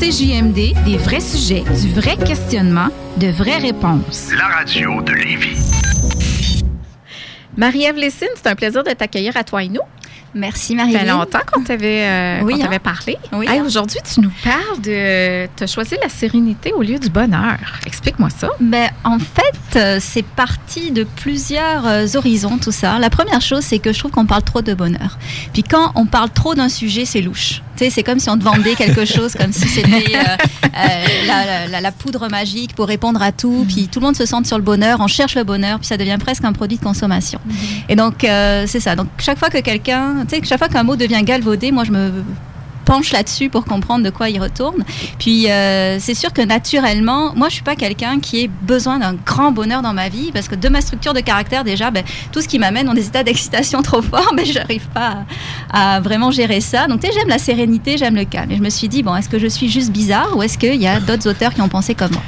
CJMD, des vrais sujets, du vrai questionnement, de vraies réponses. La radio de Lévis. Marie-Ève Lessine, c'est un plaisir de t'accueillir à toi et nous. Merci Ça Marie. fait longtemps qu'on t'avait euh, Oui, qu'on hein? t'avait parlé. Oui, Hey, hein? Aujourd'hui, tu nous parles de... Tu as choisi la sérénité au lieu du bonheur. Explique-moi ça. Ben, en fait, euh, c'est parti de plusieurs euh, horizons, tout ça. La première chose, c'est que je trouve qu'on parle trop de bonheur. Puis quand on parle trop d'un sujet, c'est louche. C'est comme si on te vendait quelque chose, comme si c'était euh, euh, la, la- la poudre magique pour répondre à tout. Puis tout le monde se sent sur le bonheur, on cherche le bonheur, puis ça devient presque un produit de consommation. Et donc, euh, c'est ça. Donc, chaque fois que quelqu'un, tu sais, chaque fois qu'un mot devient galvaudé, moi, je me penche là-dessus pour comprendre de quoi il retourne. Puis euh, c'est sûr que naturellement, moi je suis pas quelqu'un qui ait besoin d'un grand bonheur dans ma vie parce que de ma structure de caractère déjà, ben, tout ce qui m'amène dans des états d'excitation trop forts, ben j'arrive pas à, à vraiment gérer ça. Donc tu sais, j'aime la sérénité, j'aime le calme. Et je me suis dit bon, est-ce que je suis juste bizarre ou est-ce qu'il y a d'autres auteurs qui ont pensé comme moi?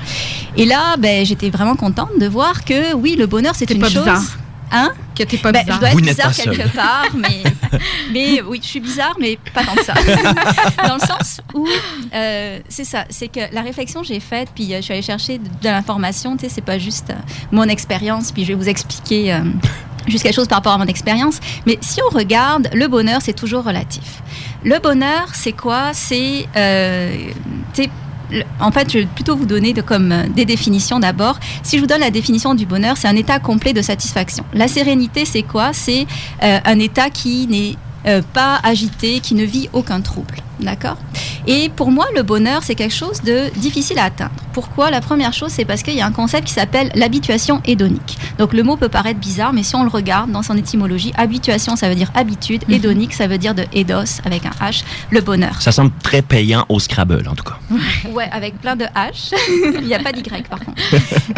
Et là, ben j'étais vraiment contente de voir que oui, le bonheur c'est une pas chose. bizarre. Hein? Que t'es pas ben, je bizarre. dois être Vous n'êtes bizarre pas seul. quelque part, mais, mais oui, je suis bizarre, mais pas tant que ça. Dans le sens où, euh, c'est ça, c'est que la réflexion que j'ai faite, puis euh, je suis allée chercher de, de l'information, tu sais, c'est pas juste euh, mon expérience, puis je vais vous expliquer. euh, Juste quelque chose par rapport à mon expérience. Mais si on regarde, le bonheur, c'est toujours relatif. Le bonheur, c'est quoi? C'est, euh, en fait, je vais plutôt vous donner comme euh, des définitions d'abord. Si je vous donne la définition du bonheur, c'est un état complet de satisfaction. La sérénité, c'est quoi? C'est euh, un état qui n'est euh, pas agité, qui ne vit aucun trouble. D'accord Et pour moi, le bonheur, c'est quelque chose de difficile à atteindre. Pourquoi? La première chose, c'est parce qu'il y a un concept qui s'appelle l'habituation hédonique. Donc le mot peut paraître bizarre, mais si on le regarde dans son étymologie, habituation, ça veut dire habitude, Mhm. hédonique, ça veut dire de eidos, avec un H, le bonheur. Ça semble très payant au Scrabble, en tout cas. Ouais, avec plein de H. Il n'y a pas d'Y par contre.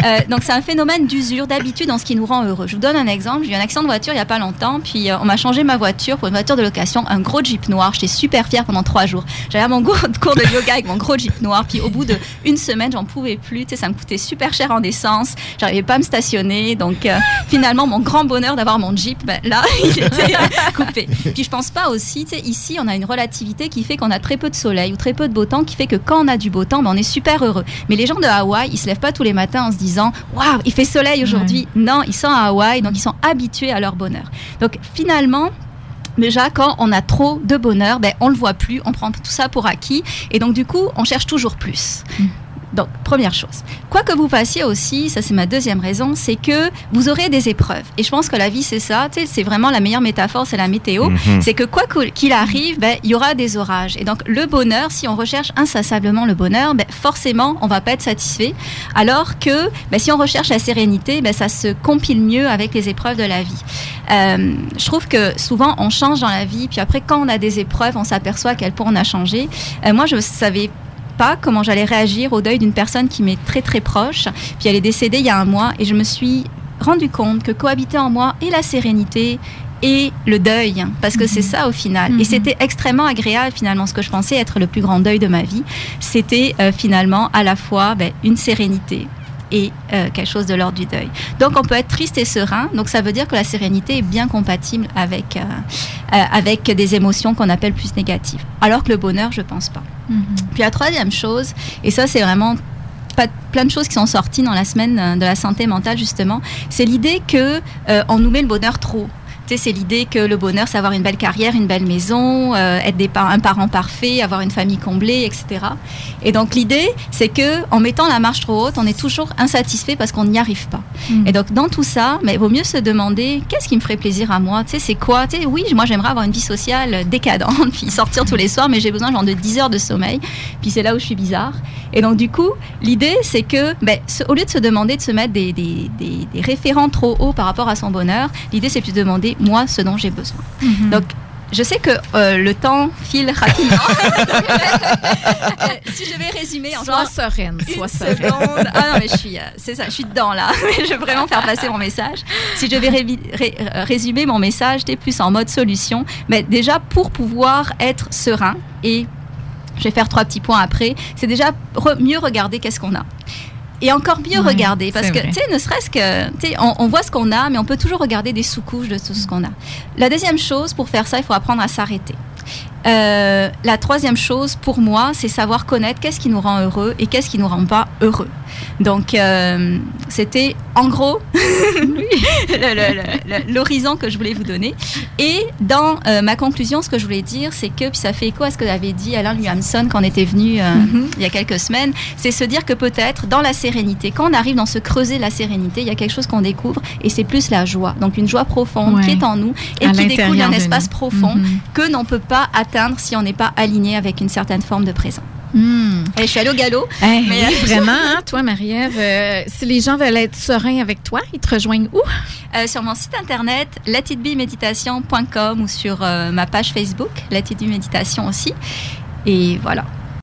Euh, donc c'est un phénomène d'usure, d'habitude dans ce qui nous rend heureux. Je vous donne un exemple. J'ai eu un accident de voiture il n'y a pas longtemps, puis euh, on m'a changé ma voiture pour une voiture de location, un gros Jeep noir. J'étais super fière pendant trois jours. J'allais à mon cours cours de yoga avec mon gros Jeep noir, puis au bout de une semaine, j'en pouvais plus. Tu sais, ça me coûtait super cher en essence. J'arrivais pas à me stationner. Donc euh, finalement, mon grand bonheur d'avoir mon Jeep, ben, là, il était euh, coupé. Puis je pense pas aussi, tu sais, ici, on a une relativité qui fait qu'on a très peu de soleil ou très peu de beau temps, qui fait que quand on a du beau temps, ben, on est super heureux. Mais les gens de Hawaï, ils se lèvent pas tous les matins en se disant Waouh, il fait soleil aujourd'hui. Non, ils sont à Hawaï, donc ils sont habitués à leur bonheur. Donc finalement, Déjà, quand on a trop de bonheur, ben, on le voit plus, on prend tout ça pour acquis, et donc du coup, on cherche toujours plus. Mm. Donc, première chose. Quoi que vous fassiez aussi, ça c'est ma deuxième raison, c'est que vous aurez des épreuves. Et je pense que la vie, c'est ça, c'est vraiment la meilleure métaphore, c'est la météo. Mhm. C'est que quoi qu'il arrive, ben, il y aura des orages. Et donc, le bonheur, si on recherche insassablement le bonheur, ben, forcément, on va pas être satisfait. Alors que ben, si on recherche la sérénité, ça se compile mieux avec les épreuves de la vie. Euh, je trouve que souvent, on change dans la vie, puis après, quand on a des épreuves, on s'aperçoit à quel point on a changé. Euh, moi, je savais pas comment j'allais réagir au deuil d'une personne qui m'est très très proche. Puis elle est décédée il y a un mois et je me suis rendu compte que cohabiter en moi et la sérénité et le deuil, parce que c'est ça au final. Mhm. Et c'était extrêmement agréable finalement. Ce que je pensais être le plus grand deuil de ma vie, c'était euh, finalement à la fois ben, une sérénité et euh, quelque chose de l'ordre du deuil. Donc on peut être triste et serein, donc ça veut dire que la sérénité est bien compatible avec, euh, avec des émotions qu'on appelle plus négatives. Alors que le bonheur, je pense pas. Mhm. Puis la troisième chose, et ça c'est vraiment plein de choses qui sont sorties dans la semaine euh, de la santé mentale justement, c'est l'idée que euh, on nous met le bonheur trop. Tu sais, c'est l'idée que le bonheur, c'est avoir une belle carrière, une belle maison, euh, être des par- un parent parfait, avoir une famille comblée, etc. Et donc l'idée, c'est que en mettant la marche trop haute, on est toujours insatisfait parce qu'on n'y arrive pas. Mhm. Et donc dans tout ça, mais vaut mieux se demander qu'est-ce qui me ferait plaisir à moi? Tu sais, c'est quoi? Tu sais, oui, moi j'aimerais avoir une vie sociale décadente, puis sortir tous les soirs, mais j'ai besoin genre de 10 heures de sommeil. Puis c'est là où je suis bizarre. Et donc du coup, l'idée, c'est que, ben, au lieu de se demander de se mettre des, des, des- des référents trop hauts par rapport à son bonheur, l'idée c'est plus de demander moi ce dont j'ai besoin. Mhm. Donc je sais que euh, le temps file rapidement. Euh, si je vais résumer en Sois sereine, sois sereine. Ah non, mais je suis, euh, c'est ça, je suis dedans là. je veux vraiment faire passer mon message. Si je ré- euh, résumer mon message, t'es plus en mode solution. Mais déjà, pour pouvoir être serein, et je vais faire trois petits points après, c'est déjà re- mieux regarder qu'est-ce qu'on a. Et encore mieux Ouais, regarder, parce que, tu sais, ne serait-ce que, tu sais, on, on voit ce qu'on a, mais on peut toujours regarder des sous-couches de tout ce qu'on a. La deuxième chose, pour faire ça, il faut apprendre à s'arrêter. Euh, la troisième chose pour moi, c'est savoir connaître qu'est-ce qui nous rend heureux et qu'est-ce qui nous rend pas heureux. Donc, euh, c'était en gros l'horizon que je voulais vous donner. Et dans euh, ma conclusion, ce que je voulais dire, c'est que, puis ça fait écho à ce que avait dit Alain Williamson quand on était venu euh, Mhm. il y a quelques semaines, c'est se dire que peut-être dans la sérénité, quand on arrive dans ce creuset de la sérénité, il y a quelque chose qu'on découvre et c'est plus la joie. Donc une joie profonde Ouais. qui est en nous et À qui découle d'un espace nous. profond Mhm. que l'on ne peut pas atteindre si on n'est pas aligné avec une certaine forme de présent. Hmm. Et je suis allée au galop. Hey, Mais- oui, vraiment, hein, toi, Marie-Ève, euh, si les gens veulent être sereins avec toi, ils te rejoignent où? Euh, sur mon site internet letitbeméditation.com ou sur euh, ma page Facebook Let It Be Méditation aussi. Et voilà.